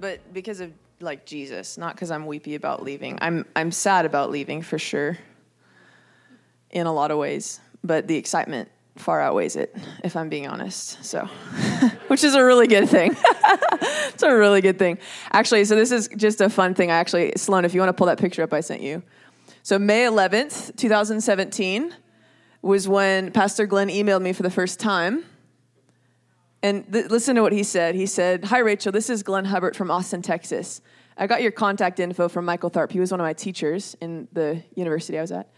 but because of like Jesus, not because I'm weepy about leaving. I'm I'm sad about leaving for sure. In a lot of ways, but the excitement far outweighs it, if I'm being honest. So, which is a really good thing. it's a really good thing. Actually, so this is just a fun thing. I actually, Sloan, if you want to pull that picture up I sent you. So, May 11th, 2017 was when Pastor Glenn emailed me for the first time. And th- listen to what he said. He said, Hi, Rachel, this is Glenn Hubbard from Austin, Texas. I got your contact info from Michael Tharp. He was one of my teachers in the university I was at.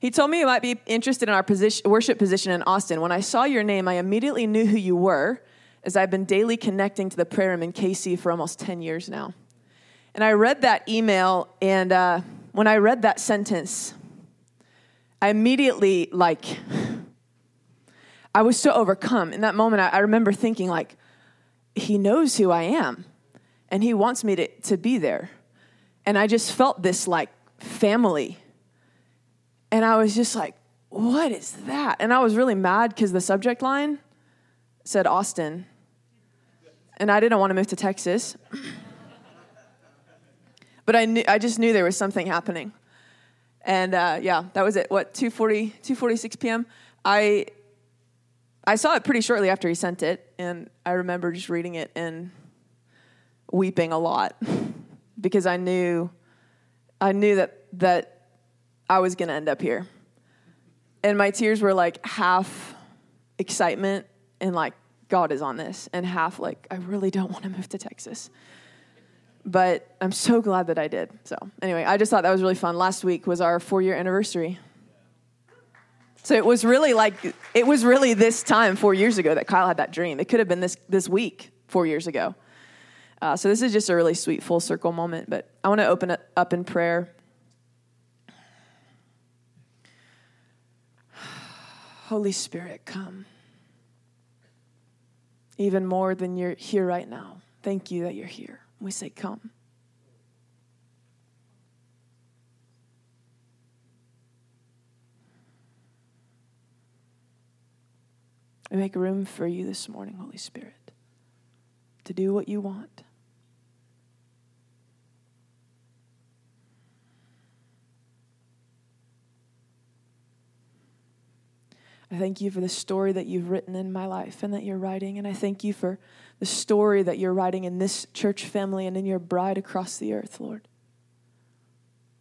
He told me you might be interested in our position, worship position in Austin. When I saw your name, I immediately knew who you were, as I've been daily connecting to the prayer room in KC for almost 10 years now. And I read that email, and uh, when I read that sentence, I immediately, like, I was so overcome. In that moment, I, I remember thinking, like, he knows who I am, and he wants me to, to be there. And I just felt this, like, family and I was just like, what is that? And I was really mad because the subject line said Austin. And I didn't want to move to Texas. but I, knew, I just knew there was something happening. And uh, yeah, that was it. What, 2.40, 2.46 p.m.? I, I saw it pretty shortly after he sent it. And I remember just reading it and weeping a lot because I knew, I knew that, that I was going to end up here. And my tears were like half excitement and like, God is on this, and half like, I really don't want to move to Texas. But I'm so glad that I did. So, anyway, I just thought that was really fun. Last week was our four year anniversary. So it was really like, it was really this time four years ago that Kyle had that dream. It could have been this, this week four years ago. Uh, so this is just a really sweet full circle moment. But I want to open it up in prayer. Holy Spirit, come. Even more than you're here right now. Thank you that you're here. We say, Come. We make room for you this morning, Holy Spirit, to do what you want. I thank you for the story that you've written in my life and that you're writing. And I thank you for the story that you're writing in this church family and in your bride across the earth, Lord.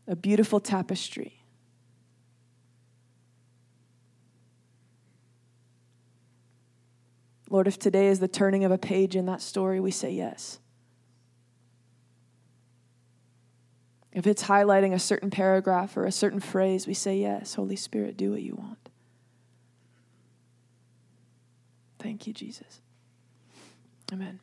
A beautiful tapestry. Lord, if today is the turning of a page in that story, we say yes. If it's highlighting a certain paragraph or a certain phrase, we say yes. Holy Spirit, do what you want. Thank you, Jesus. Amen.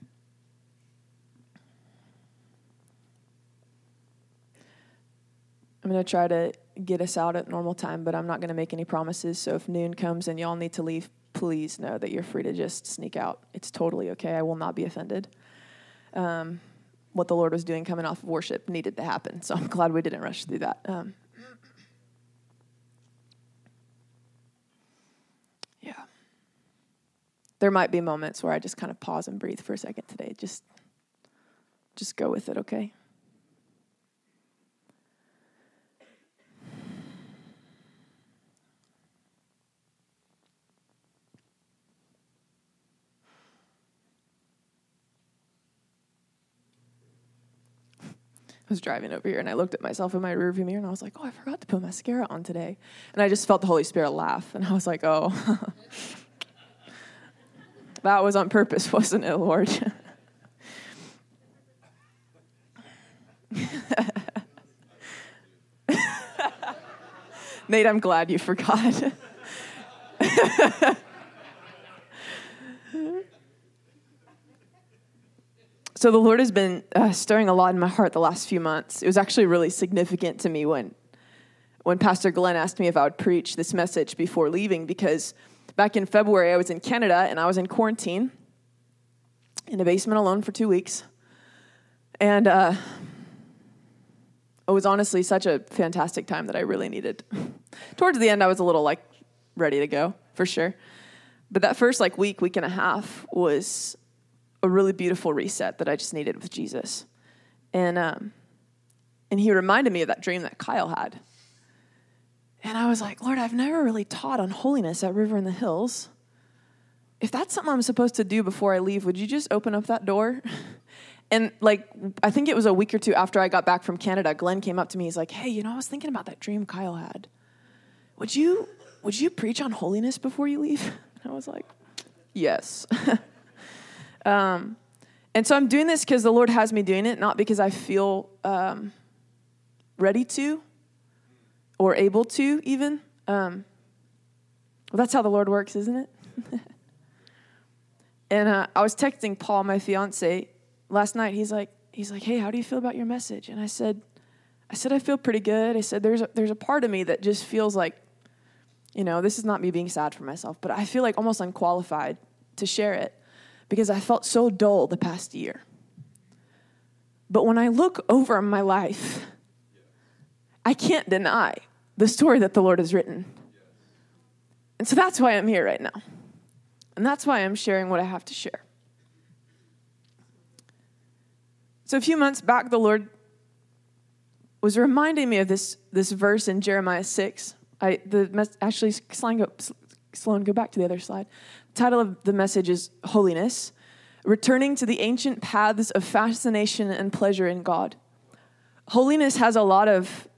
I'm going to try to get us out at normal time, but I'm not going to make any promises. So if noon comes and y'all need to leave, please know that you're free to just sneak out. It's totally okay. I will not be offended. Um, what the Lord was doing coming off of worship needed to happen. So I'm glad we didn't rush through that. Um, there might be moments where I just kind of pause and breathe for a second today. Just just go with it, okay? Was driving over here and I looked at myself in my rearview mirror and I was like, oh, I forgot to put mascara on today. And I just felt the Holy Spirit laugh and I was like, oh. That was on purpose, wasn't it, Lord? Nate, I'm glad you forgot. So the Lord has been uh, stirring a lot in my heart the last few months. It was actually really significant to me when when Pastor Glenn asked me if I would preach this message before leaving because Back in February, I was in Canada and I was in quarantine in a basement alone for two weeks. And uh, it was honestly such a fantastic time that I really needed. Towards the end, I was a little like ready to go for sure. But that first like week, week and a half was a really beautiful reset that I just needed with Jesus. And um, and he reminded me of that dream that Kyle had. And I was like, Lord, I've never really taught on holiness at River in the Hills. If that's something I'm supposed to do before I leave, would you just open up that door? And like, I think it was a week or two after I got back from Canada, Glenn came up to me. He's like, "Hey, you know, I was thinking about that dream Kyle had. Would you would you preach on holiness before you leave?" And I was like, "Yes." um, and so I'm doing this because the Lord has me doing it, not because I feel um, ready to or able to, even. Um, well, that's how the Lord works, isn't it? and uh, I was texting Paul, my fiance, last night. He's like, he's like, hey, how do you feel about your message? And I said, I said I feel pretty good. I said there's a, there's a part of me that just feels like, you know, this is not me being sad for myself, but I feel like almost unqualified to share it because I felt so dull the past year. But when I look over my life, I can't deny the story that the Lord has written. And so that's why I'm here right now. And that's why I'm sharing what I have to share. So a few months back, the Lord was reminding me of this, this verse in Jeremiah 6. I, the actually, Sloan go, go back to the other slide. Title of the message is Holiness, returning to the ancient paths of fascination and pleasure in God. Holiness has a lot of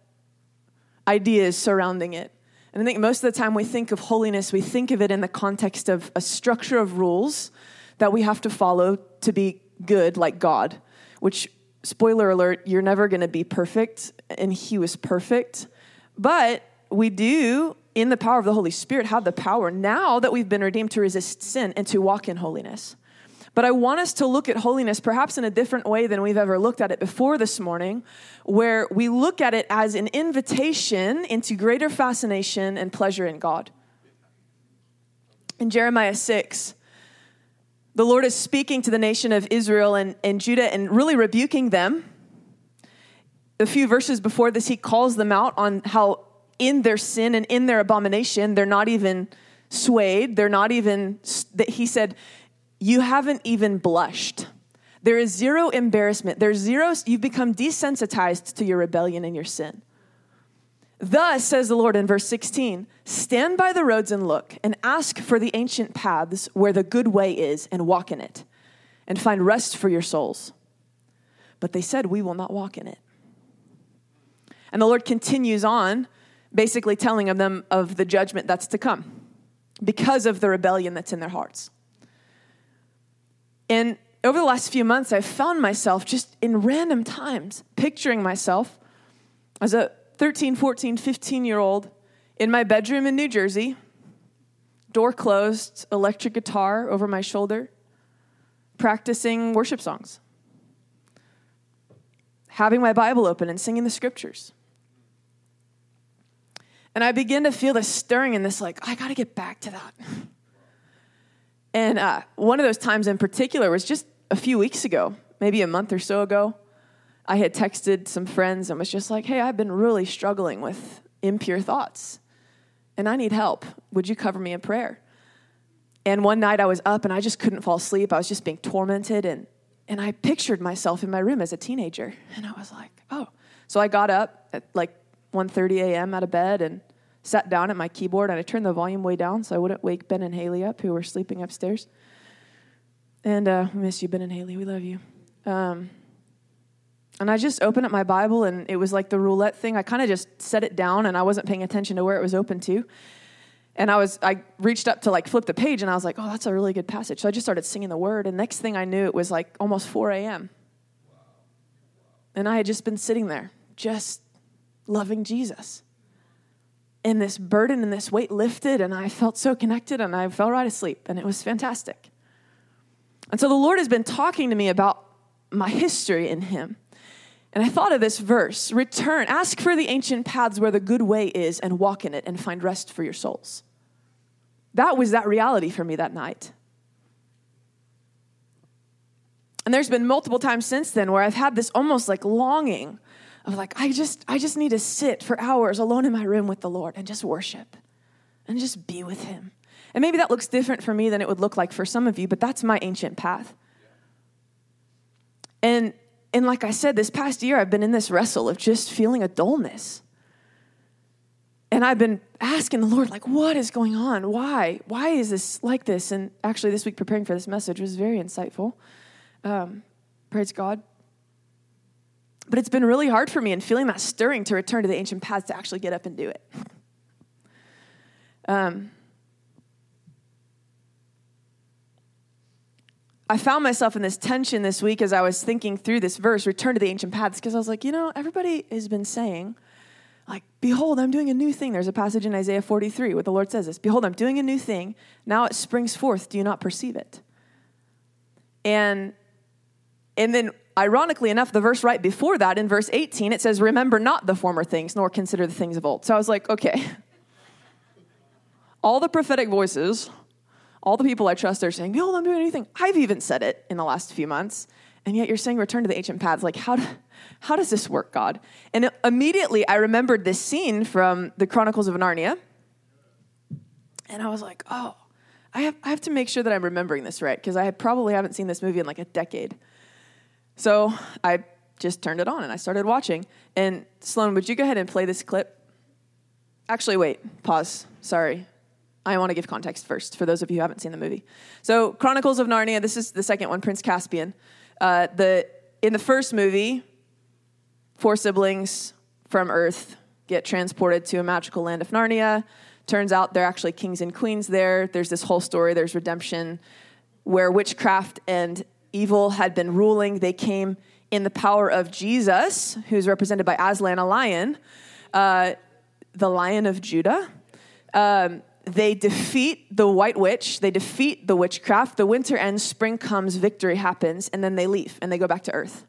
ideas surrounding it. And I think most of the time we think of holiness, we think of it in the context of a structure of rules that we have to follow to be good like God, which, spoiler alert, you're never going to be perfect, and He was perfect. But we do, in the power of the Holy Spirit, have the power now that we've been redeemed to resist sin and to walk in holiness. But I want us to look at holiness perhaps in a different way than we've ever looked at it before this morning, where we look at it as an invitation into greater fascination and pleasure in God. In Jeremiah 6, the Lord is speaking to the nation of Israel and, and Judah and really rebuking them. A few verses before this, he calls them out on how in their sin and in their abomination, they're not even swayed. They're not even, that he said, you haven't even blushed. There is zero embarrassment. There's zero, you've become desensitized to your rebellion and your sin. Thus, says the Lord in verse 16, stand by the roads and look, and ask for the ancient paths where the good way is, and walk in it, and find rest for your souls. But they said, We will not walk in it. And the Lord continues on, basically telling of them of the judgment that's to come because of the rebellion that's in their hearts. And over the last few months, I've found myself just in random times picturing myself as a 13, 14, 15 year old in my bedroom in New Jersey, door closed, electric guitar over my shoulder, practicing worship songs, having my Bible open and singing the scriptures. And I begin to feel this stirring and this, like, I got to get back to that. And uh, one of those times in particular was just a few weeks ago, maybe a month or so ago. I had texted some friends and was just like, hey, I've been really struggling with impure thoughts and I need help. Would you cover me in prayer? And one night I was up and I just couldn't fall asleep. I was just being tormented and and I pictured myself in my room as a teenager and I was like, "Oh." So I got up at like 1:30 a.m. out of bed and sat down at my keyboard and I turned the volume way down so I wouldn't wake Ben and Haley up who were sleeping upstairs. And uh, we miss you, Ben and Haley. We love you. Um, and I just opened up my Bible and it was like the roulette thing. I kind of just set it down and I wasn't paying attention to where it was open to. And I was I reached up to like flip the page and I was like, oh, that's a really good passage. So I just started singing the word. And next thing I knew, it was like almost 4 a.m. And I had just been sitting there, just loving Jesus and this burden and this weight lifted, and I felt so connected, and I fell right asleep, and it was fantastic. And so the Lord has been talking to me about my history in Him. And I thought of this verse Return, ask for the ancient paths where the good way is, and walk in it, and find rest for your souls. That was that reality for me that night. And there's been multiple times since then where I've had this almost like longing of like I just I just need to sit for hours alone in my room with the Lord and just worship and just be with him. And maybe that looks different for me than it would look like for some of you, but that's my ancient path. And and like I said, this past year I've been in this wrestle of just feeling a dullness. And I've been asking the Lord, like, what is going on? Why? Why is this like this? And actually, this week preparing for this message was very insightful. Um, praise God. But it's been really hard for me and feeling that stirring to return to the ancient paths to actually get up and do it. Um, I found myself in this tension this week as I was thinking through this verse, return to the ancient paths, because I was like, you know, everybody has been saying, like, behold, I'm doing a new thing. There's a passage in Isaiah 43 where the Lord says this Behold, I'm doing a new thing. Now it springs forth. Do you not perceive it? And and then ironically enough, the verse right before that, in verse 18, it says, Remember not the former things, nor consider the things of old. So I was like, okay. All the prophetic voices all the people I trust are saying, Behold, I'm doing anything. I've even said it in the last few months. And yet you're saying return to the ancient paths. Like, how, do, how does this work, God? And immediately I remembered this scene from the Chronicles of Narnia. And I was like, oh, I have, I have to make sure that I'm remembering this right because I probably haven't seen this movie in like a decade. So I just turned it on and I started watching. And Sloan, would you go ahead and play this clip? Actually, wait, pause. Sorry. I want to give context first for those of you who haven't seen the movie. So, Chronicles of Narnia. This is the second one, Prince Caspian. Uh, the in the first movie, four siblings from Earth get transported to a magical land of Narnia. Turns out they're actually kings and queens there. There's this whole story. There's redemption, where witchcraft and evil had been ruling. They came in the power of Jesus, who's represented by Aslan, a lion, uh, the Lion of Judah. Um, they defeat the white witch, they defeat the witchcraft. The winter ends, spring comes, victory happens, and then they leave and they go back to earth.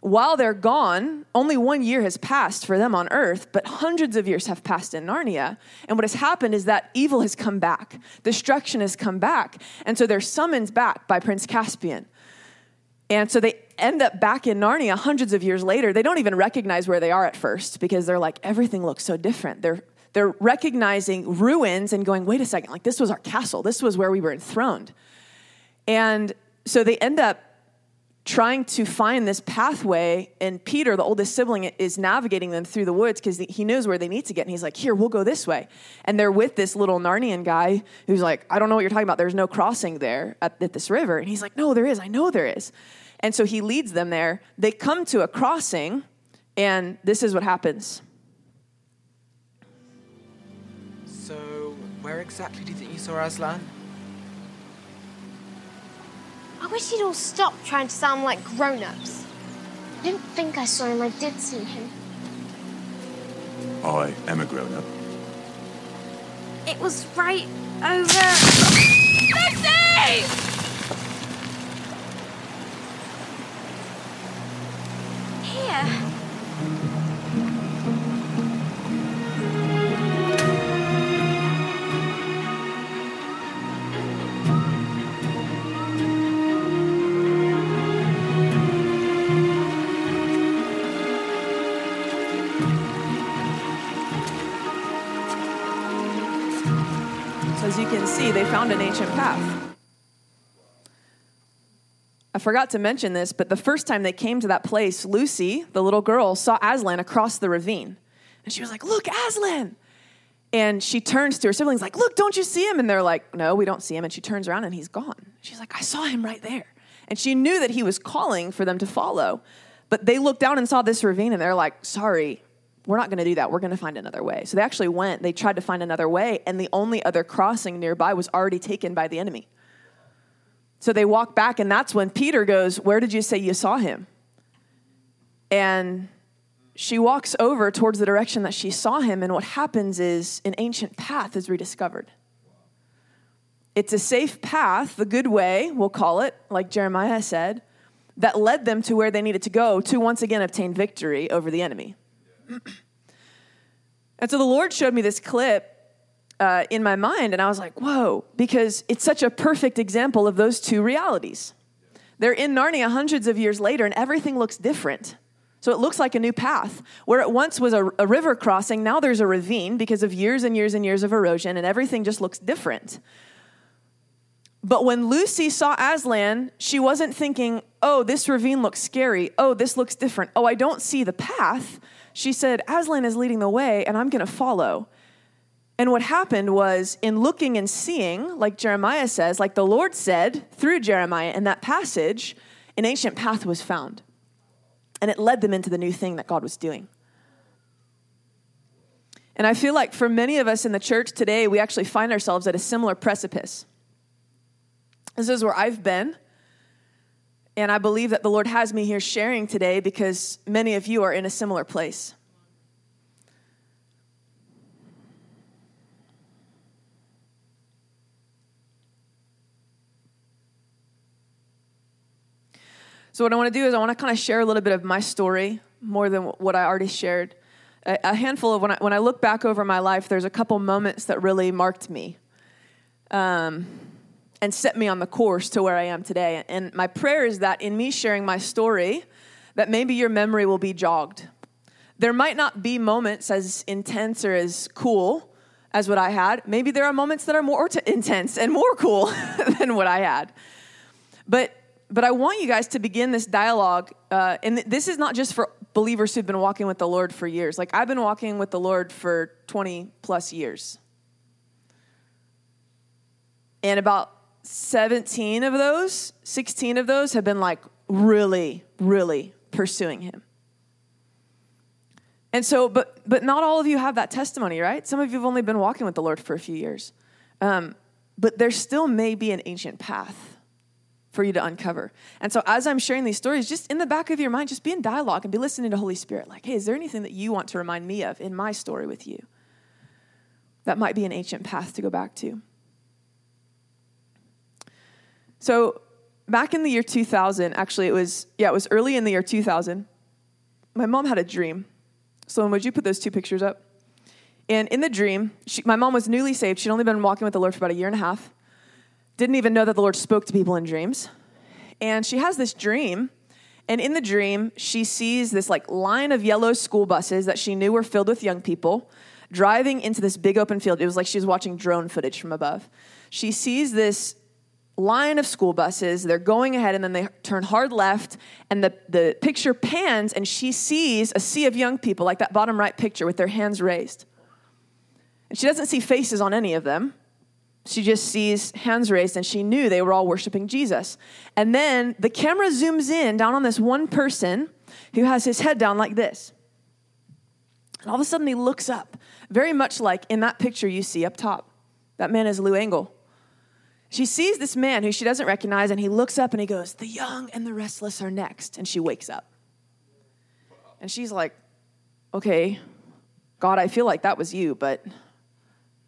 While they're gone, only one year has passed for them on earth, but hundreds of years have passed in Narnia. And what has happened is that evil has come back, destruction has come back. And so they're summoned back by Prince Caspian. And so they end up back in Narnia hundreds of years later. They don't even recognize where they are at first because they're like, everything looks so different. They're they're recognizing ruins and going, wait a second, like this was our castle. This was where we were enthroned. And so they end up trying to find this pathway and peter the oldest sibling is navigating them through the woods because he knows where they need to get and he's like here we'll go this way. And they're with this little narnian guy who's like i don't know what you're talking about. There's no crossing there at, at this river. And he's like no there is. I know there is. And so he leads them there. They come to a crossing and this is what happens. So, Where exactly do you think you saw Aslan? I wish you'd all stop trying to sound like grown-ups. I didn't think I saw him, I did see him. I am a grown-up. It was right over... Lexi! Ancient path. I forgot to mention this, but the first time they came to that place, Lucy, the little girl, saw Aslan across the ravine. And she was like, Look, Aslan! And she turns to her siblings, like, Look, don't you see him? And they're like, No, we don't see him. And she turns around and he's gone. She's like, I saw him right there. And she knew that he was calling for them to follow. But they looked down and saw this ravine and they're like, Sorry, we're not going to do that. We're going to find another way. So they actually went, they tried to find another way, and the only other crossing nearby was already taken by the enemy. So they walk back, and that's when Peter goes, Where did you say you saw him? And she walks over towards the direction that she saw him, and what happens is an ancient path is rediscovered. It's a safe path, the good way, we'll call it, like Jeremiah said, that led them to where they needed to go to once again obtain victory over the enemy and so the Lord showed me this clip uh, in my mind, and I was like, whoa, because it's such a perfect example of those two realities. They're in Narnia hundreds of years later, and everything looks different. So it looks like a new path. Where it once was a, a, river crossing, now there's a ravine because of years and years and years of erosion, and everything just looks different. But when Lucy saw Aslan, she wasn't thinking, oh, this ravine looks scary. Oh, this looks different. Oh, I don't see the path. She said, Aslan is leading the way, and I'm going to follow. And what happened was, in looking and seeing, like Jeremiah says, like the Lord said through Jeremiah in that passage, an ancient path was found. And it led them into the new thing that God was doing. And I feel like for many of us in the church today, we actually find ourselves at a similar precipice. This is where I've been. And I believe that the Lord has me here sharing today because many of you are in a similar place. So, what I want to do is, I want to kind of share a little bit of my story more than what I already shared. A, handful of when I, when I look back over my life, there's a couple moments that really marked me. Um, and set me on the course to where I am today. And my prayer is that in me sharing my story, that maybe your memory will be jogged. There might not be moments as intense or as cool as what I had. Maybe there are moments that are more t- intense and more cool than what I had. But but I want you guys to begin this dialogue, uh, and th- this is not just for believers who've been walking with the Lord for years. Like I've been walking with the Lord for 20 plus years. And about 17 of those, 16 of those have been like really, really pursuing him. And so, but but not all of you have that testimony, right? Some of you have only been walking with the Lord for a few years. Um, but there still may be an ancient path for you to uncover. And so as I'm sharing these stories, just in the back of your mind, just be in dialogue and be listening to Holy Spirit. Like, hey, is there anything that you want to remind me of in my story with you? That might be an ancient path to go back to. So back in the year 2000, actually, it was, yeah, it was early in the year 2000. My mom had a dream. So, would you put those two pictures up? And in the dream, she, my mom was newly saved. She'd only been walking with the Lord for about a year and a half. Didn't even know that the Lord spoke to people in dreams. And she has this dream. And in the dream, she sees this like line of yellow school buses that she knew were filled with young people driving into this big open field. It was like she was watching drone footage from above. She sees this line of school buses. They're going ahead and then they turn hard left, and the, the picture pans, and she sees a sea of young people, like that bottom right picture, with their hands raised. And she doesn't see faces on any of them. She just sees hands raised, and she knew they were all worshiping Jesus. And then the camera zooms in down on this one person who has his head down like this. And all of a sudden, he looks up, very much like in that picture you see up top. That man is Lou Engle. She sees this man who she doesn't recognize, and he looks up and he goes, The young and the restless are next. And she wakes up. And she's like, Okay, God, I feel like that was you, but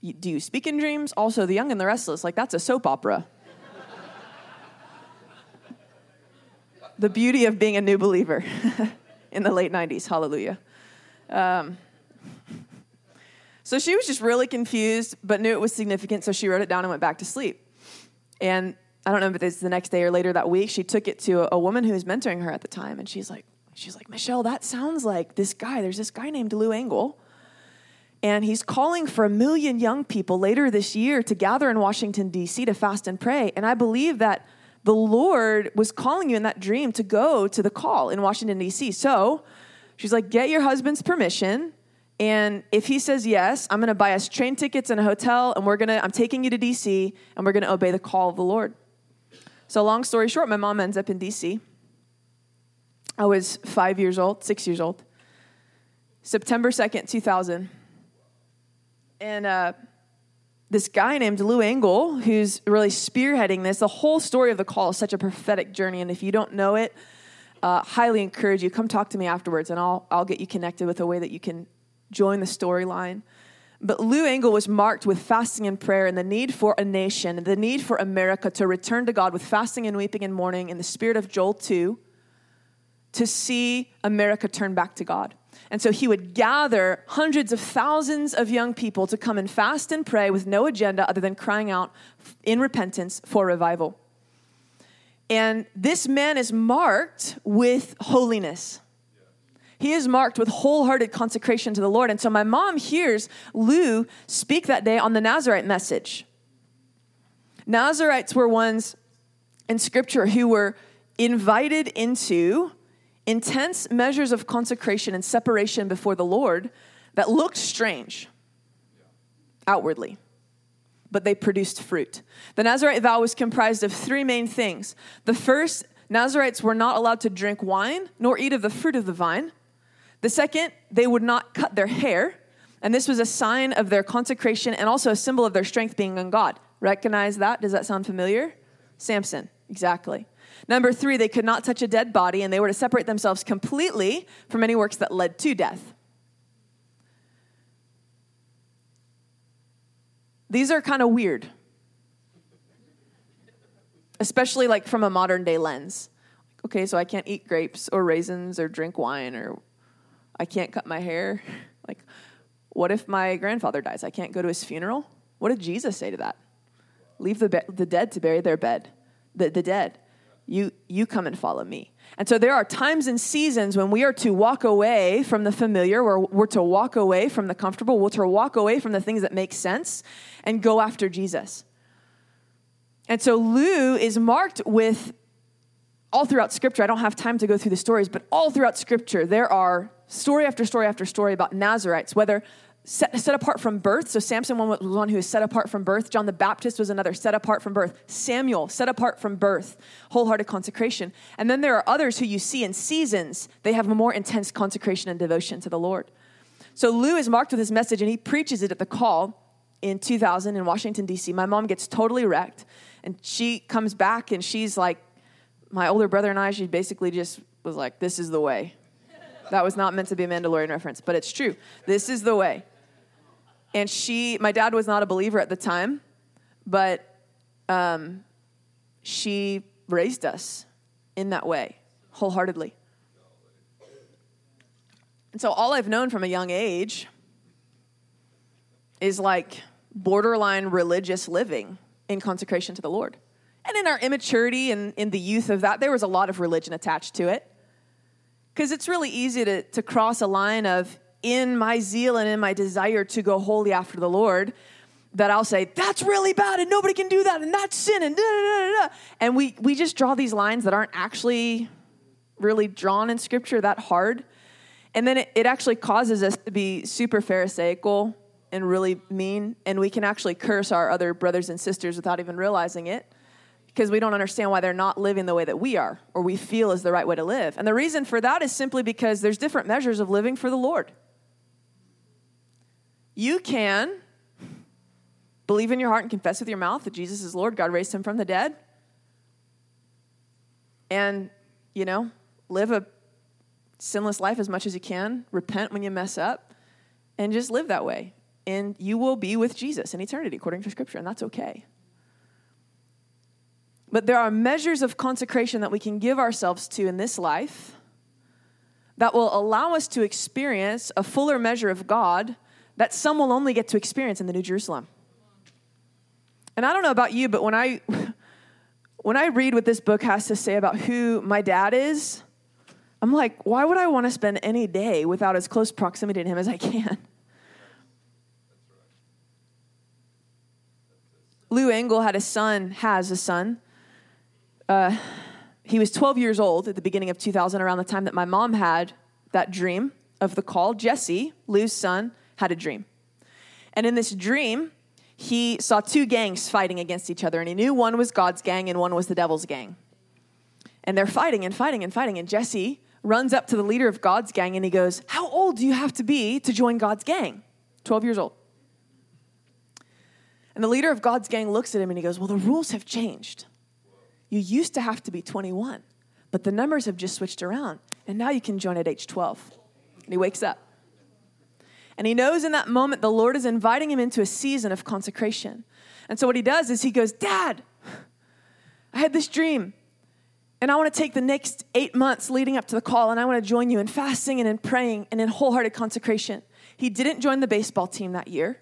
do you speak in dreams? Also, The Young and the Restless, like that's a soap opera. the beauty of being a new believer in the late 90s. Hallelujah. Um, so she was just really confused, but knew it was significant, so she wrote it down and went back to sleep. And I don't know if it's the next day or later that week, she took it to a, woman who was mentoring her at the time. And she's like, she's like, Michelle, that sounds like this guy. There's this guy named Lou Engle. And he's calling for a million young people later this year to gather in Washington, D.C. to fast and pray. And I believe that the Lord was calling you in that dream to go to the call in Washington, D.C. So she's like, get your husband's permission. And if he says yes, I'm going to buy us train tickets and a hotel, and we're going to, I'm taking you to DC, and we're going to obey the call of the Lord. So, long story short, my mom ends up in DC. I was five years old, six years old. September 2nd, 2000. And uh, this guy named Lou Engle, who's really spearheading this, the whole story of the call is such a prophetic journey. And if you don't know it, uh, highly encourage you come talk to me afterwards and I'll, I'll get you connected with a way that you can join the storyline. But Lou Engle was marked with fasting and prayer and the need for a nation, the need for America to return to God with fasting and weeping and mourning in the spirit of Joel 2 to see America turn back to God. And so he would gather hundreds of thousands of young people to come and fast and pray with no agenda other than crying out in repentance for revival. And this man is marked with holiness. He is marked with wholehearted consecration to the Lord. And so my mom hears Lou speak that day on the Nazarite message. Nazarites were ones in scripture who were invited into intense measures of consecration and separation before the Lord that looked strange outwardly, but they produced fruit. The Nazarite vow was comprised of three main things. The first, Nazarites were not allowed to drink wine nor eat of the fruit of the vine. The second, they would not cut their hair. And this was a sign of their consecration and also a symbol of their strength being in God. Recognize that? Does that sound familiar? Samson, exactly. Number three, they could not touch a dead body and they were to separate themselves completely from any works that led to death. These are kind of weird, especially like from a modern day lens. Okay, so I can't eat grapes or raisins or drink wine or I can't cut my hair. Like, what if my grandfather dies? I can't go to his funeral? What did Jesus say to that? Leave the, be- the dead to bury their bed, the, the dead. You, you come and follow me. And so there are times and seasons when we are to walk away from the familiar, where we're to walk away from the comfortable, we're to walk away from the things that make sense and go after Jesus. And so Lou is marked with all throughout scripture. I don't have time to go through the stories, but all throughout scripture, there are story after story after story about Nazarites, whether set, set apart from birth. So Samson was one who was set apart from birth. John the Baptist was another set apart from birth. Samuel, set apart from birth, wholehearted consecration. And then there are others who you see in seasons, they have a more intense consecration and devotion to the Lord. So Lou is marked with this message and he preaches it at the call in 2000 in Washington, D.C. My mom gets totally wrecked and she comes back and she's like, my older brother and I, she basically just was like, this is the way. That was not meant to be a Mandalorian reference, but it's true. This is the way. And she, my dad was not a believer at the time, but um, she raised us in that way, wholeheartedly. And so all I've known from a young age is like borderline religious living in consecration to the Lord. And in our immaturity and in the youth of that, there was a lot of religion attached to it. Because it's really easy to, to cross a line of in my zeal and in my desire to go wholly after the Lord, that I'll say, that's really bad and nobody can do that and that's sin and da da da da. And we, we just draw these lines that aren't actually really drawn in scripture that hard. And then it, it actually causes us to be super Pharisaical and really mean. And we can actually curse our other brothers and sisters without even realizing it because we don't understand why they're not living the way that we are or we feel is the right way to live. And the reason for that is simply because there's different measures of living for the Lord. You can believe in your heart and confess with your mouth that Jesus is Lord, God raised him from the dead, and, you know, live a sinless life as much as you can, repent when you mess up, and just live that way. And you will be with Jesus in eternity, according to Scripture, and that's okay. But there are measures of consecration that we can give ourselves to in this life that will allow us to experience a fuller measure of God that some will only get to experience in the New Jerusalem. And I don't know about you, but when I when I read what this book has to say about who my dad is, I'm like, why would I want to spend any day without as close proximity to him as I can? Lou Engle had a son, has a son. Uh, he was 12 years old at the beginning of 2000, around the time that my mom had that dream of the call. Jesse, Lou's son, had a dream. And in this dream, he saw two gangs fighting against each other, and he knew one was God's gang and one was the devil's gang. And they're fighting and fighting and fighting. And Jesse runs up to the leader of God's gang and he goes, How old do you have to be to join God's gang? 12 years old. And the leader of God's gang looks at him and he goes, Well, the rules have changed. You used to have to be 21, but the numbers have just switched around. And now you can join at age 12. And he wakes up. And he knows in that moment the Lord is inviting him into a season of consecration. And so what he does is he goes, Dad, I had this dream. And I want to take the next eight months leading up to the call and I want to join you in fasting and in praying and in wholehearted consecration. He didn't join the baseball team that year.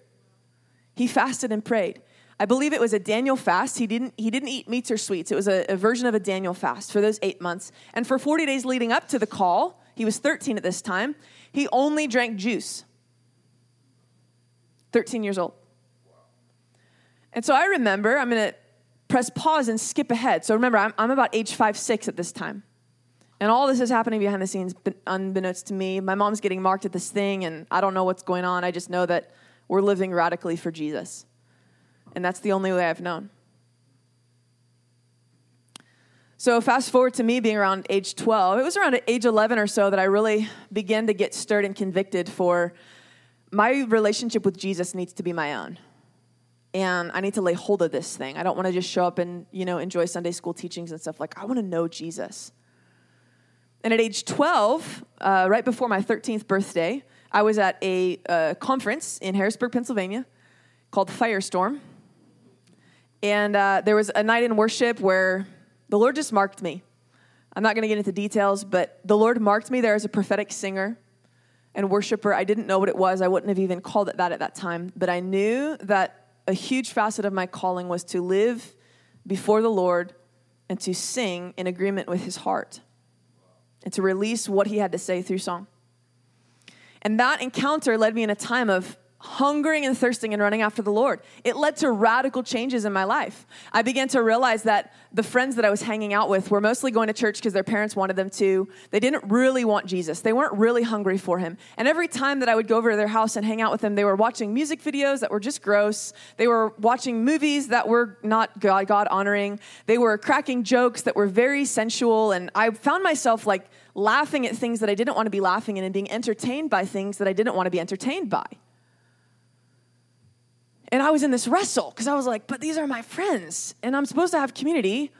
He fasted and prayed. I believe it was a Daniel fast. He didn't, he didn't eat meats or sweets. It was a, a version of a Daniel fast for those eight months. And for 40 days leading up to the call, he was 13 at this time, he only drank juice. 13 years old. And so I remember, I'm going to press pause and skip ahead. So remember, I'm, I'm about age five, six at this time. And all this is happening behind the scenes, unbeknownst to me. My mom's getting marked at this thing, and I don't know what's going on. I just know that we're living radically for Jesus. And that's the only way I've known. So, fast forward to me being around age 12. It was around age 11 or so that I really began to get stirred and convicted for my relationship with Jesus needs to be my own. And I need to lay hold of this thing. I don't want to just show up and, you know, enjoy Sunday school teachings and stuff. Like, I want to know Jesus. And at age 12, uh, right before my 13th birthday, I was at a uh, conference in Harrisburg, Pennsylvania called Firestorm. And uh, there was a night in worship where the Lord just marked me. I'm not going to get into details, but the Lord marked me there as a prophetic singer and worshiper. I didn't know what it was. I wouldn't have even called it that at that time, but I knew that a huge facet of my calling was to live before the Lord and to sing in agreement with his heart and to release what he had to say through song. And that encounter led me in a time of hungering and thirsting and running after the Lord. It led to radical changes in my life. I began to realize that the friends that I was hanging out with were mostly going to church because their parents wanted them to. They didn't really want Jesus, they weren't really hungry for him. And every time that I would go over to their house and hang out with them, they were watching music videos that were just gross. They were watching movies that were not God honoring. They were cracking jokes that were very sensual. And I found myself like, laughing at things that I didn't want to be laughing at and being entertained by things that I didn't want to be entertained by. And I was in this wrestle because I was like, but these are my friends and I'm supposed to have community,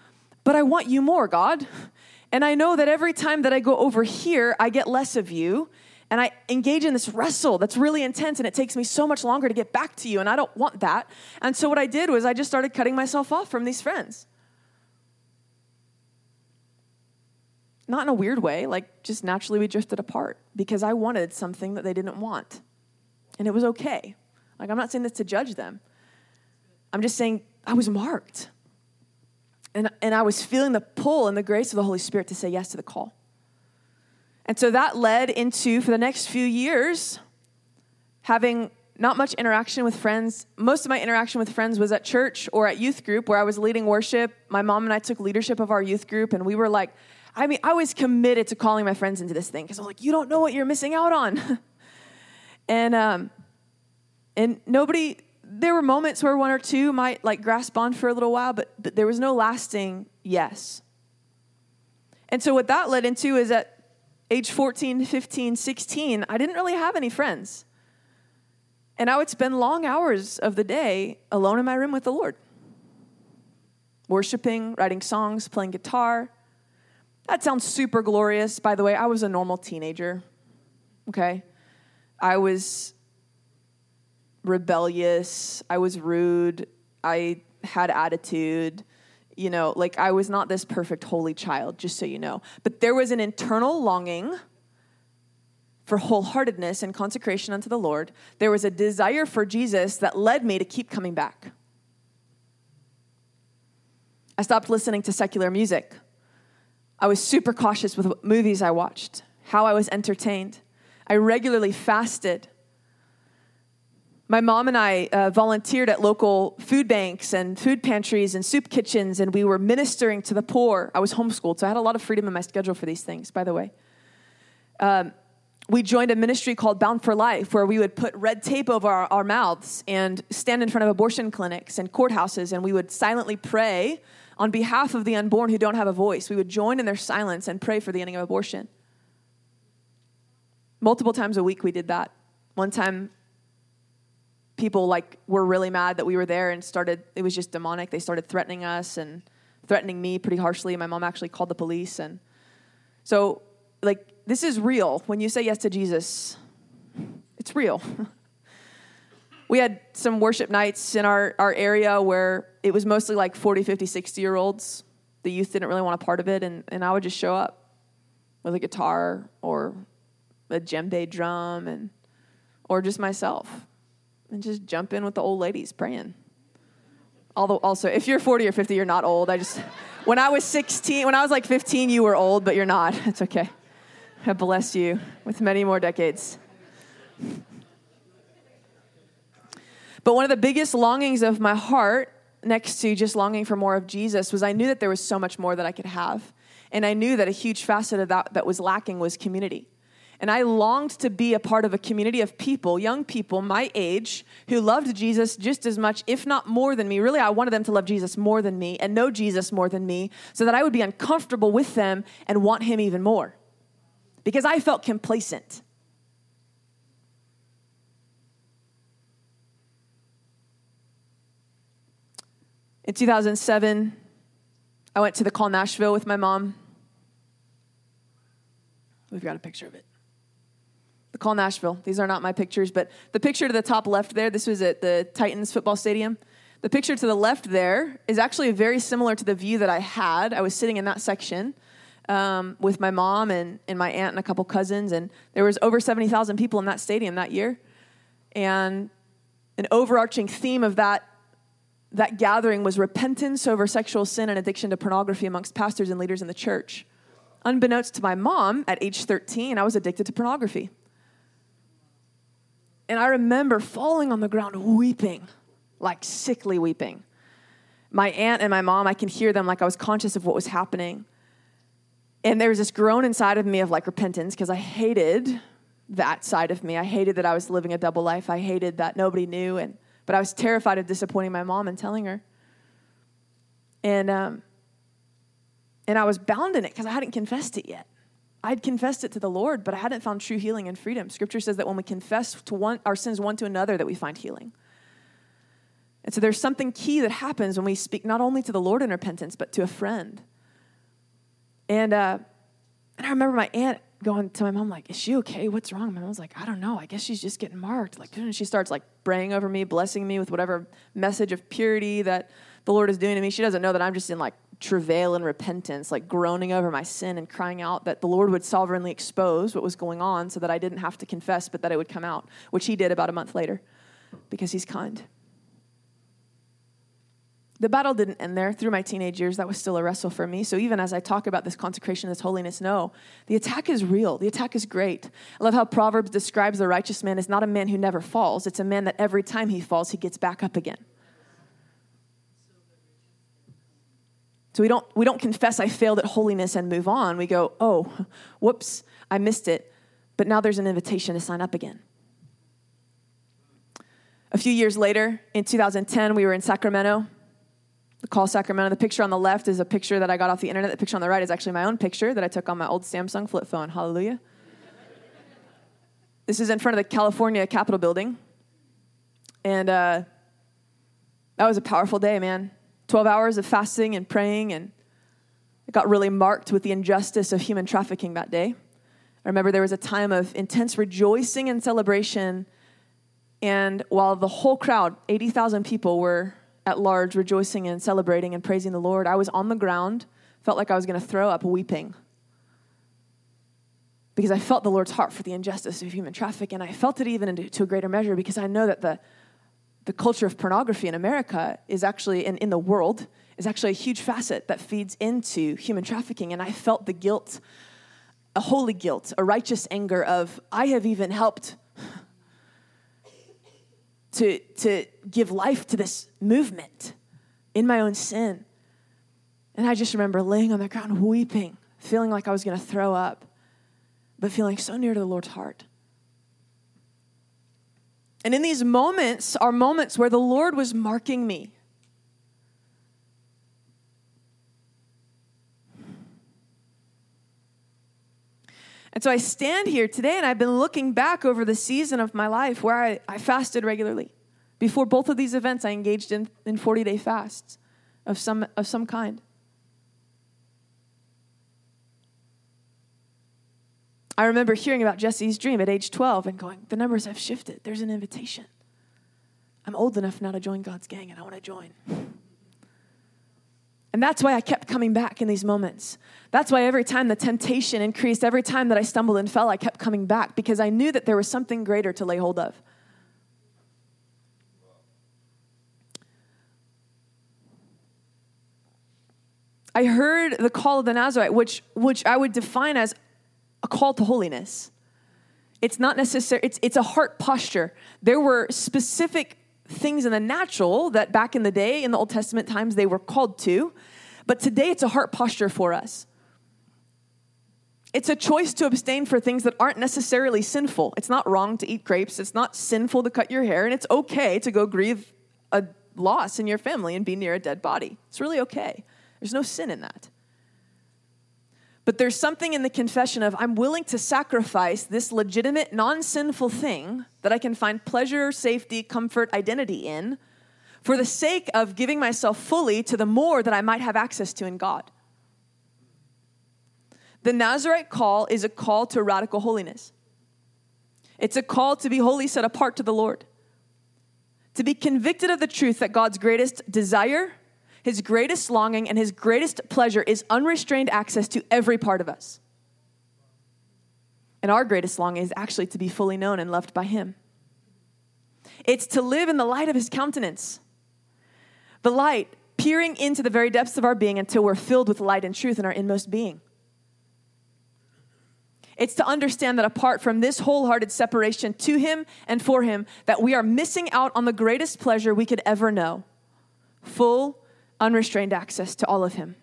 but I want you more, God. And I know that every time that I go over here, I get less of you. And I engage in this wrestle that's really intense and it takes me so much longer to get back to you. And I don't want that. And so what I did was I just started cutting myself off from these friends. Not in a weird way, like just naturally we drifted apart because I wanted something that they didn't want. And it was okay. Like, I'm not saying this to judge them. I'm just saying I was marked. And, and I was feeling the pull and the grace of the Holy Spirit to say yes to the call. And so that led into, for the next few years, having not much interaction with friends. Most of my interaction with friends was at church or at youth group where I was leading worship. My mom and I took leadership of our youth group, and we were like, I mean, I was committed to calling my friends into this thing because I was like, you don't know what you're missing out on. and um, and nobody, there were moments where one or two might like grasp on for a little while, but, but there was no lasting yes. And so what that led into is at age 14, 15, 16, I didn't really have any friends. And I would spend long hours of the day alone in my room with the Lord, worshiping, writing songs, playing guitar. That sounds super glorious. By the way, I was a normal teenager. Okay. I was rebellious. I was rude. I had attitude. You know, like I was not this perfect holy child, just so you know. But there was an internal longing for wholeheartedness and consecration unto the Lord. There was a desire for Jesus that led me to keep coming back. I stopped listening to secular music. I was super cautious with movies I watched, how I was entertained. I regularly fasted my mom and I uh, volunteered at local food banks and food pantries and soup kitchens, and we were ministering to the poor. I was homeschooled, so I had a lot of freedom in my schedule for these things, by the way. Um, we joined a ministry called Bound for Life, where we would put red tape over our, our mouths and stand in front of abortion clinics and courthouses, and we would silently pray on behalf of the unborn who don't have a voice. We would join in their silence and pray for the ending of abortion. Multiple times a week, we did that. One time, people like were really mad that we were there and started it was just demonic. They started threatening us and threatening me pretty harshly. My mom actually called the police and so like this is real. When you say yes to jesus it's real. We had some worship nights in our, our area where it was mostly like 40 50 60 year olds the youth didn't really want a part of it and, and i would just show up with a guitar or a djembe drum and or just myself and just jump in with the old ladies praying. Although, also, if you're 40 or 50, you're not old. I just, when I was 16, when I was like 15, you were old, but you're not. It's okay. I bless you with many more decades. But one of the biggest longings of my heart next to just longing for more of Jesus was I knew that there was so much more that I could have. And I knew that a huge facet of that that was lacking was community. And I longed to be a part of a community of people, young people my age, who loved Jesus just as much, if not more than me. Really, I wanted them to love Jesus more than me and know Jesus more than me so that I would be uncomfortable with them and want him even more. Because I felt complacent. In 2007, I went to the Call Nashville with my mom. We've got a picture of it. The Call Nashville. These are not my pictures, but the picture to the top left there, this was at the Titans football stadium. The picture to the left there is actually very similar to the view that I had. I was sitting in that section um, with my mom and, and my aunt and a couple cousins, and there was over 70,000 people in that stadium that year. And an overarching theme of that that gathering was repentance over sexual sin and addiction to pornography amongst pastors and leaders in the church. Unbeknownst to my mom, at age 13, I was addicted to pornography. And I remember falling on the ground weeping, like sickly weeping. My aunt and my mom, I can hear them like I was conscious of what was happening. And there was this groan inside of me of like repentance because I hated that side of me. I hated that I was living a double life. I hated that nobody knew. And but I was terrified of disappointing my mom and telling her. And, um, and I was bound in it because I hadn't confessed it yet. I'd confessed it to the Lord, but I hadn't found true healing and freedom. Scripture says that when we confess to one, our sins one to another, that we find healing. And so there's something key that happens when we speak not only to the Lord in repentance, but to a friend. And, uh, and I remember my aunt going to my mom like, "Is she okay? What's wrong?" My mom's like, "I don't know. I guess she's just getting marked." Like, and she starts like praying over me, blessing me with whatever message of purity that the Lord is doing to me. She doesn't know that I'm just in like travail and repentance, like groaning over my sin and crying out that the Lord would sovereignly expose what was going on, so that I didn't have to confess, but that it would come out, which He did about a month later, because He's kind the battle didn't end there. Through my teenage years, that was still a wrestle for me. So even as I talk about this consecration, this holiness, no, the attack is real. The attack is great. I love how Proverbs describes the righteous man as not a man who never falls, it's a man that every time he falls, he gets back up again. So we don't, we don't confess I failed at holiness and move on. We go, oh, whoops, I missed it. But now there's an invitation to sign up again. A few years later, in 2010, we were in Sacramento the call Sacramento. The picture on the left is a picture that I got off the internet. The picture on the right is actually my own picture that I took on my old Samsung flip phone. Hallelujah. this is in front of the California Capitol building. And uh, that was a powerful day, man. 12 hours of fasting and praying, and it got really marked with the injustice of human trafficking that day. I remember there was a time of intense rejoicing and celebration. And while the whole crowd, 80,000 people, were at large, rejoicing and celebrating and praising the Lord, I was on the ground, felt like I was going to throw up, weeping. Because I felt the Lord's heart for the injustice of human trafficking, and I felt it even to a greater measure because I know that the, the culture of pornography in America is actually, and in the world, is actually a huge facet that feeds into human trafficking. And I felt the guilt, a holy guilt, a righteous anger of, I have even helped to, to give life to this movement in my own sin. And I just remember laying on the ground weeping, feeling like I was going to throw up, but feeling so near to the Lord's heart. And in these moments are moments where the Lord was marking me. And so I stand here today and I've been looking back over the season of my life where I, I fasted regularly. Before both of these events, I engaged in, in 40 day fasts of some, of some kind. I remember hearing about Jesse's dream at age 12 and going, the numbers have shifted. There's an invitation. I'm old enough now to join God's gang and I want to join. And that's why I kept coming back in these moments. That's why every time the temptation increased, every time that I stumbled and fell, I kept coming back because I knew that there was something greater to lay hold of. I heard the call of the Nazarite, which, which I would define as a call to holiness. It's not necessary, it's, it's a heart posture. There were specific things in the natural that back in the day, in the Old Testament times, they were called to. But today it's a heart posture for us. It's a choice to abstain for things that aren't necessarily sinful. It's not wrong to eat grapes. It's not sinful to cut your hair. And it's okay to go grieve a loss in your family and be near a dead body. It's really okay. There's no sin in that. But there's something in the confession of I'm willing to sacrifice this legitimate, non sinful thing that I can find pleasure, safety, comfort, identity in for the sake of giving myself fully to the more that I might have access to in God. The Nazarite call is a call to radical holiness. It's a call to be wholly set apart to the Lord, to be convicted of the truth that God's greatest desire, his greatest longing, and his greatest pleasure is unrestrained access to every part of us. And our greatest longing is actually to be fully known and loved by him. It's to live in the light of his countenance. The light peering into the very depths of our being until we're filled with light and truth in our inmost being. It's to understand that apart from this wholehearted separation to Him and for Him, that we are missing out on the greatest pleasure we could ever know full, unrestrained access to all of Him.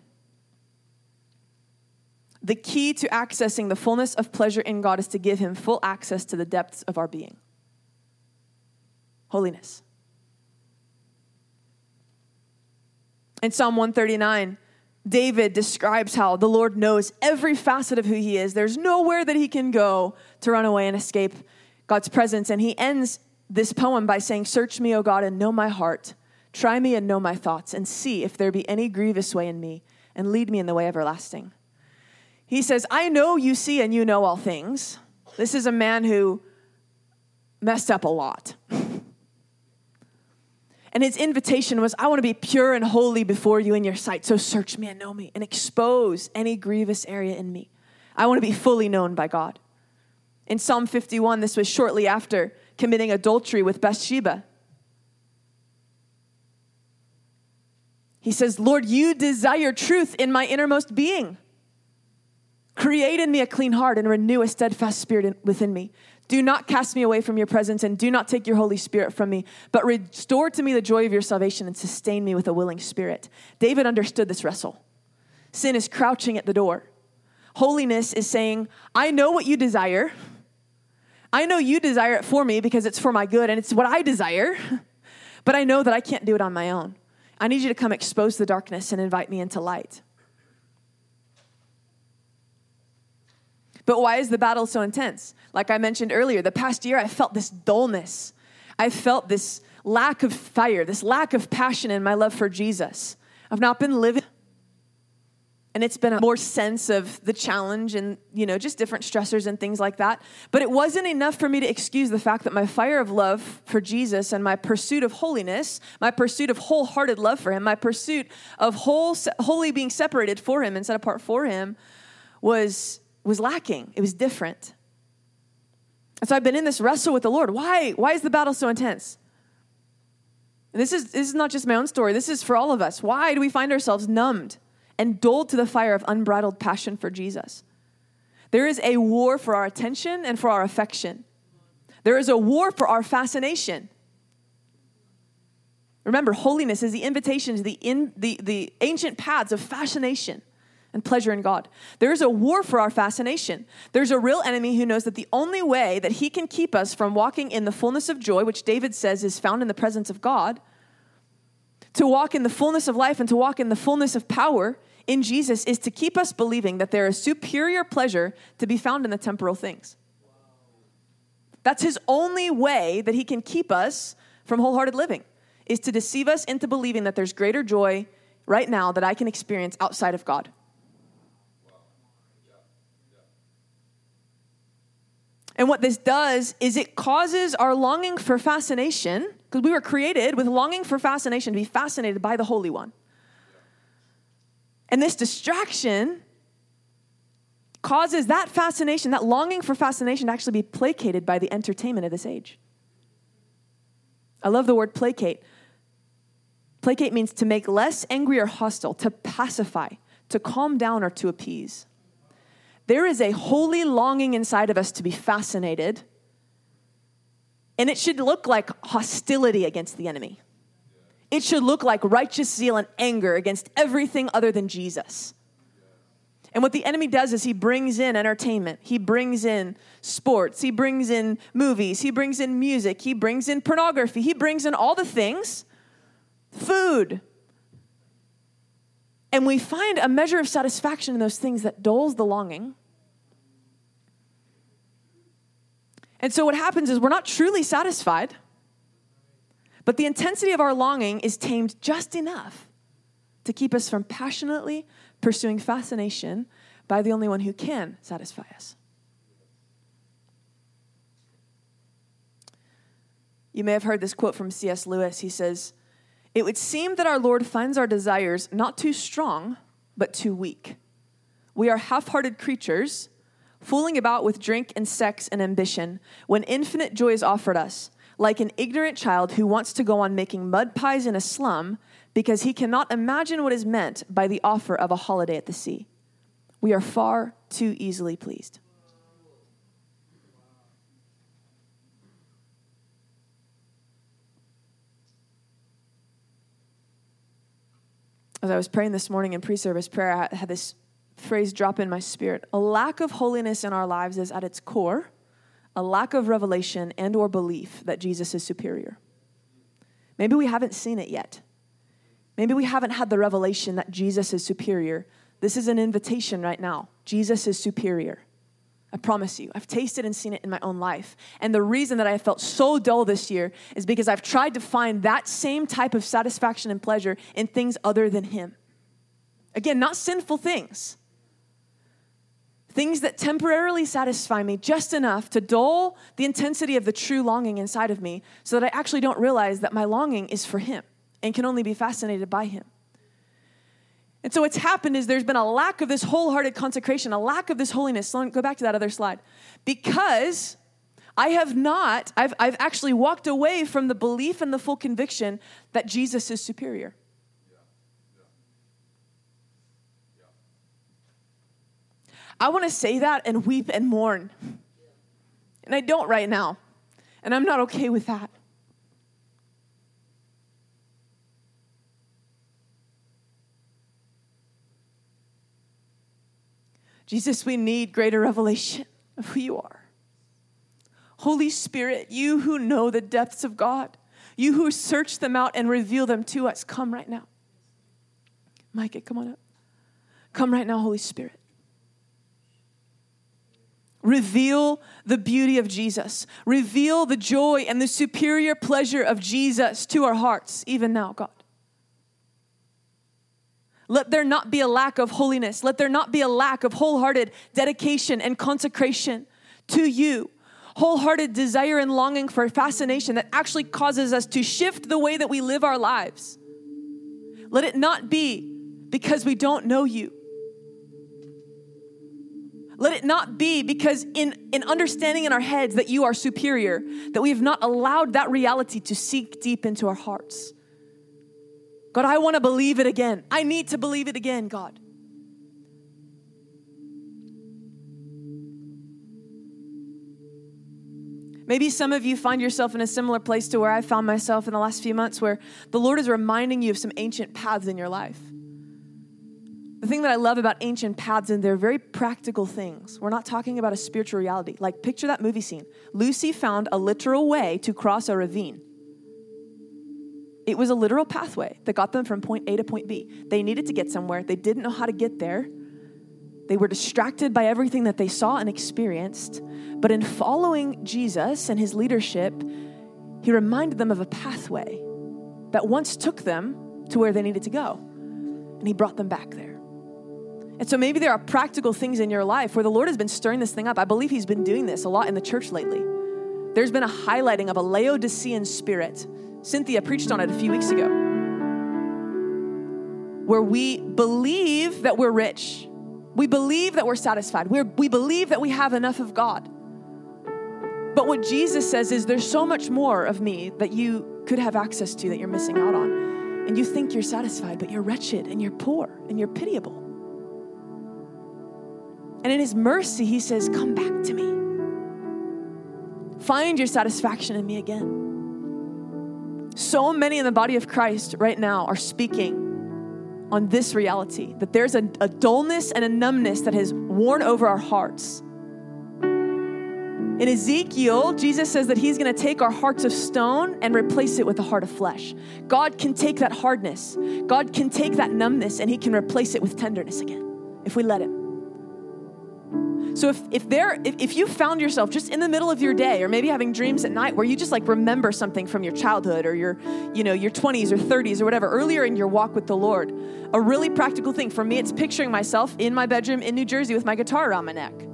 The key to accessing the fullness of pleasure in God is to give Him full access to the depths of our being. Holiness. In Psalm 139, David describes how the Lord knows every facet of who he is. There's nowhere that he can go to run away and escape God's presence. And he ends this poem by saying, Search me, O God, and know my heart. Try me and know my thoughts, and see if there be any grievous way in me, and lead me in the way everlasting. He says, I know you see and you know all things. This is a man who messed up a lot. And his invitation was, I want to be pure and holy before you in your sight. So search me and know me and expose any grievous area in me. I want to be fully known by God. In Psalm 51, this was shortly after committing adultery with Bathsheba. He says, Lord, you desire truth in my innermost being. Create in me a clean heart and renew a steadfast spirit within me. Do not cast me away from your presence and do not take your Holy Spirit from me, but restore to me the joy of your salvation and sustain me with a willing spirit. David understood this wrestle. Sin is crouching at the door. Holiness is saying, I know what you desire. I know you desire it for me because it's for my good and it's what I desire, but I know that I can't do it on my own. I need you to come expose the darkness and invite me into light. But why is the battle so intense? Like I mentioned earlier, the past year I felt this dullness. I felt this lack of fire, this lack of passion in my love for Jesus. I've not been living and it's been a more sense of the challenge and you know just different stressors and things like that but it wasn't enough for me to excuse the fact that my fire of love for jesus and my pursuit of holiness my pursuit of wholehearted love for him my pursuit of whole wholly being separated for him and set apart for him was was lacking. It was different. And so I've been in this wrestle with the Lord. Why? Why is the battle so intense? This is this is not just my own story. This is for all of us. Why do we find ourselves numbed and dulled to the fire of unbridled passion for Jesus? There is a war for our attention and for our affection. There is a war for our fascination. Remember, holiness is the invitation to the, in, the, the ancient paths of fascination and pleasure in God. There's a war for our fascination. There's a real enemy who knows that the only way that he can keep us from walking in the fullness of joy, which David says is found in the presence of God, to walk in the fullness of life and to walk in the fullness of power in Jesus is to keep us believing that there is superior pleasure to be found in the temporal things. That's his only way that he can keep us from wholehearted living, is to deceive us into believing that there's greater joy right now that I can experience outside of God. And what this does is it causes our longing for fascination, because we were created with longing for fascination to be fascinated by the Holy One. And this distraction causes that fascination, that longing for fascination to actually be placated by the entertainment of this age. I love the word placate. Placate means to make less angry or hostile, to pacify, to calm down, or to appease. There is a holy longing inside of us to be fascinated And it should look like hostility against the enemy. It should look like righteous zeal and anger against everything other than Jesus. And what the enemy does is he brings in entertainment, he brings in sports, he brings in movies, he brings in music, he brings in pornography, he brings in all the things, food. And we find a measure of satisfaction in those things that dulls the longing. And so what happens is we're not truly satisfied, but the intensity of our longing is tamed just enough to keep us from passionately pursuing fascination by the only one who can satisfy us. You may have heard this quote from C.S. Lewis. He says, It would seem that our Lord finds our desires not too strong, but too weak. We are half hearted creatures, fooling about with drink and sex and ambition, when infinite joy is offered us, like an ignorant child who wants to go on making mud pies in a slum because he cannot imagine what is meant by the offer of a holiday at the sea. We are far too easily pleased. As I was praying this morning in pre service prayer, I had this phrase drop in my spirit. A lack of holiness in our lives is at its core a lack of revelation and or belief that Jesus is superior. Maybe we haven't seen it yet. Maybe we haven't had the revelation that Jesus is superior. This is an invitation right now. Jesus is superior. I promise you. I've tasted and seen it in my own life. And the reason that I felt so dull this year is because I've tried to find that same type of satisfaction and pleasure in things other than Him. Again, not sinful things. Things that temporarily satisfy me just enough to dull the intensity of the true longing inside of me so that I actually don't realize that my longing is for Him and can only be fascinated by Him. And so what's happened is there's been a lack of this wholehearted consecration, a lack of this holiness. So go back to that other slide. Because I have not, I've, I've actually walked away from the belief and the full conviction that Jesus is superior. I want to say that and weep and mourn. And I don't right now. And I'm not okay with that. Jesus, we need greater revelation of who you are. Holy Spirit, you who know the depths of God, you who search them out and reveal them to us, come right now. Micah, come on up. Come right now, Holy Spirit. Reveal the beauty of Jesus. Reveal the joy and the superior pleasure of Jesus to our hearts, even now, God. Let there not be a lack of holiness. Let there not be a lack of wholehearted dedication and consecration to you. Wholehearted desire and longing for fascination that actually causes us to shift the way that we live our lives. Let it not be because we don't know you. Let it not be because in, in understanding in our heads that you are superior, that we have not allowed that reality to seek deep into our hearts. God, I want to believe it again. I need to believe it again, God. Maybe some of you find yourself in a similar place to where I found myself in the last few months, where the Lord is reminding you of some ancient paths in your life. The thing that I love about ancient paths, and they're very practical things. We're not talking about a spiritual reality. Like, picture that movie scene. Lucy found a literal way to cross a ravine. It was a literal pathway that got them from point A to point B. They needed to get somewhere, they didn't know how to get there. They were distracted by everything that they saw and experienced. But in following Jesus and his leadership, he reminded them of a pathway that once took them to where they needed to go. And he brought them back there. And so maybe there are practical things in your life where the Lord has been stirring this thing up. I believe he's been doing this a lot in the church lately. There's been a highlighting of a Laodicean spirit Cynthia preached on it a few weeks ago, where we believe that we're rich. We believe that we're satisfied. We're, we believe that we have enough of God. But what Jesus says is there's so much more of me that you could have access to that you're missing out on. And you think you're satisfied, but you're wretched and you're poor and you're pitiable. And in his mercy, he says, Come back to me. Find your satisfaction in me again. So many in the body of Christ right now are speaking on this reality that there's a, a dullness and a numbness that has worn over our hearts. In Ezekiel, Jesus says that he's going to take our hearts of stone and replace it with a heart of flesh. God can take that hardness, God can take that numbness, and he can replace it with tenderness again if we let him. So if if there if, if you found yourself just in the middle of your day or maybe having dreams at night where you just like remember something from your childhood or your you know your 20s or 30s or whatever earlier in your walk with the Lord, a really practical thing for me it's picturing myself in my bedroom in New Jersey with my guitar around my neck.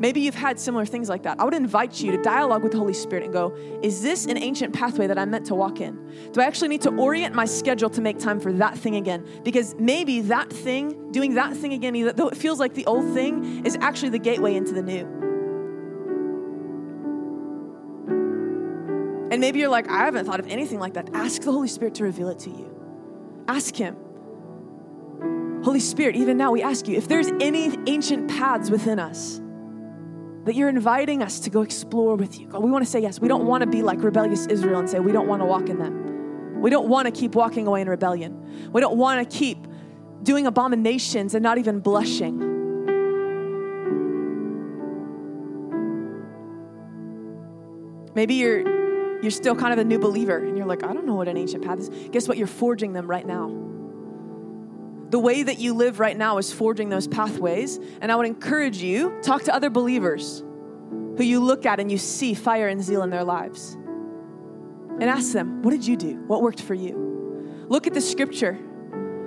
Maybe you've had similar things like that. I would invite you to dialogue with the Holy Spirit and go, is this an ancient pathway that I'm meant to walk in? Do I actually need to orient my schedule to make time for that thing again? Because maybe that thing, doing that thing again, though it feels like the old thing, is actually the gateway into the new. And maybe you're like, I haven't thought of anything like that. Ask the Holy Spirit to reveal it to you. Ask Him. Holy Spirit, even now we ask you if there's any ancient paths within us that you're inviting us to go explore with you. God, we want to say yes. We don't want to be like rebellious Israel and say we don't want to walk in them. We don't want to keep walking away in rebellion. We don't want to keep doing abominations and not even blushing. Maybe you're you're still kind of a new believer and you're like, I don't know what an ancient path is. Guess what? You're forging them right now. The way that you live right now is forging those pathways. And I would encourage you, talk to other believers who you look at and you see fire and zeal in their lives. And ask them, what did you do? What worked for you? Look at the scripture.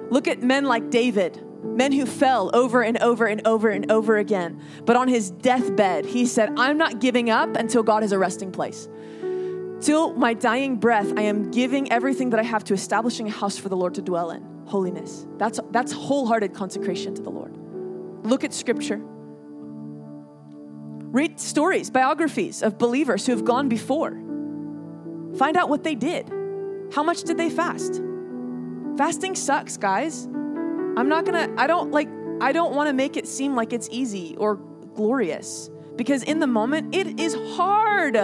Look at men like David, men who fell over and over and over and over again. But on his deathbed, he said, I'm not giving up until God has a resting place. Till my dying breath, I am giving everything that I have to establishing a house for the Lord to dwell in holiness. That's, that's wholehearted consecration to the Lord. Look at scripture. Read stories, biographies of believers who have gone before. Find out what they did. How much did they fast? Fasting sucks, guys. I'm not gonna, I don't like, I don't wanna make it seem like it's easy or glorious because in the moment, it is hard.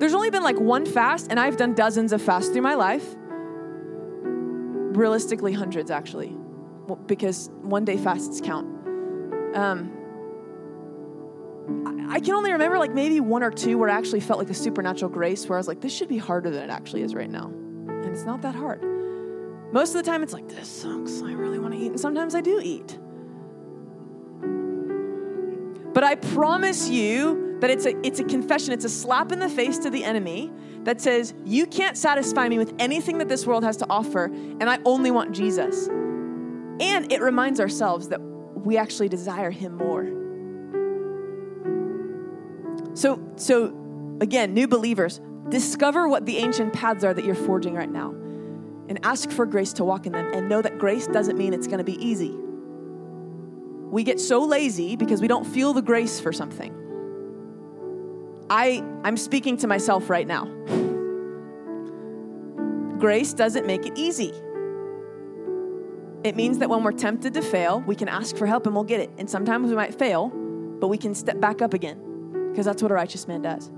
There's only been like one fast, and I've done dozens of fasts through my life realistically hundreds actually because one day fasts count um, I can only remember like maybe one or two where I actually felt like a supernatural grace where I was like, this should be harder than it actually is right now. And it's not that hard. Most of the time it's like, this sucks. I really want to eat. And sometimes I do eat. But I promise you that it's a, it's a confession, it's a slap in the face to the enemy that says, You can't satisfy me with anything that this world has to offer, and I only want Jesus. And it reminds ourselves that we actually desire Him more. So, so again, new believers, discover what the ancient paths are that you're forging right now and ask for grace to walk in them and know that grace doesn't mean it's going to be easy. We get so lazy because we don't feel the grace for something. I, I'm speaking to myself right now. Grace doesn't make it easy. It means that when we're tempted to fail, we can ask for help and we'll get it. And sometimes we might fail, but we can step back up again because that's what a righteous man does.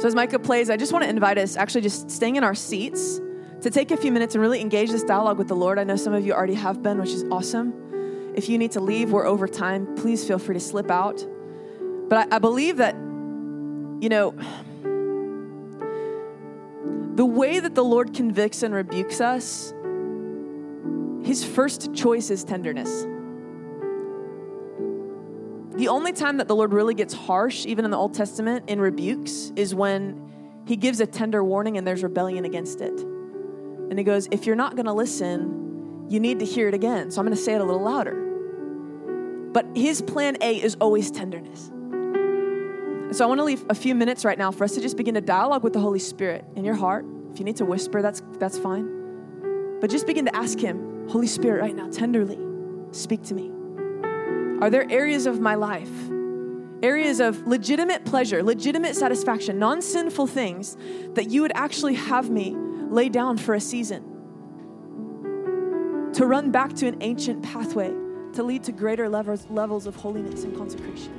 So, as Micah plays, I just want to invite us actually just staying in our seats to take a few minutes and really engage this dialogue with the Lord. I know some of you already have been, which is awesome. If you need to leave, we're over time. Please feel free to slip out. But I, I believe that, you know, the way that the Lord convicts and rebukes us, his first choice is tenderness. The only time that the Lord really gets harsh, even in the Old Testament, in rebukes, is when he gives a tender warning and there's rebellion against it. And he goes, If you're not going to listen, you need to hear it again. So I'm going to say it a little louder. But his plan A is always tenderness. So I want to leave a few minutes right now for us to just begin to dialogue with the Holy Spirit in your heart. If you need to whisper, that's that's fine. But just begin to ask him, Holy Spirit, right now, tenderly, speak to me. Are there areas of my life, areas of legitimate pleasure, legitimate satisfaction, non sinful things that you would actually have me lay down for a season? To run back to an ancient pathway to lead to greater levels, levels of holiness and consecration.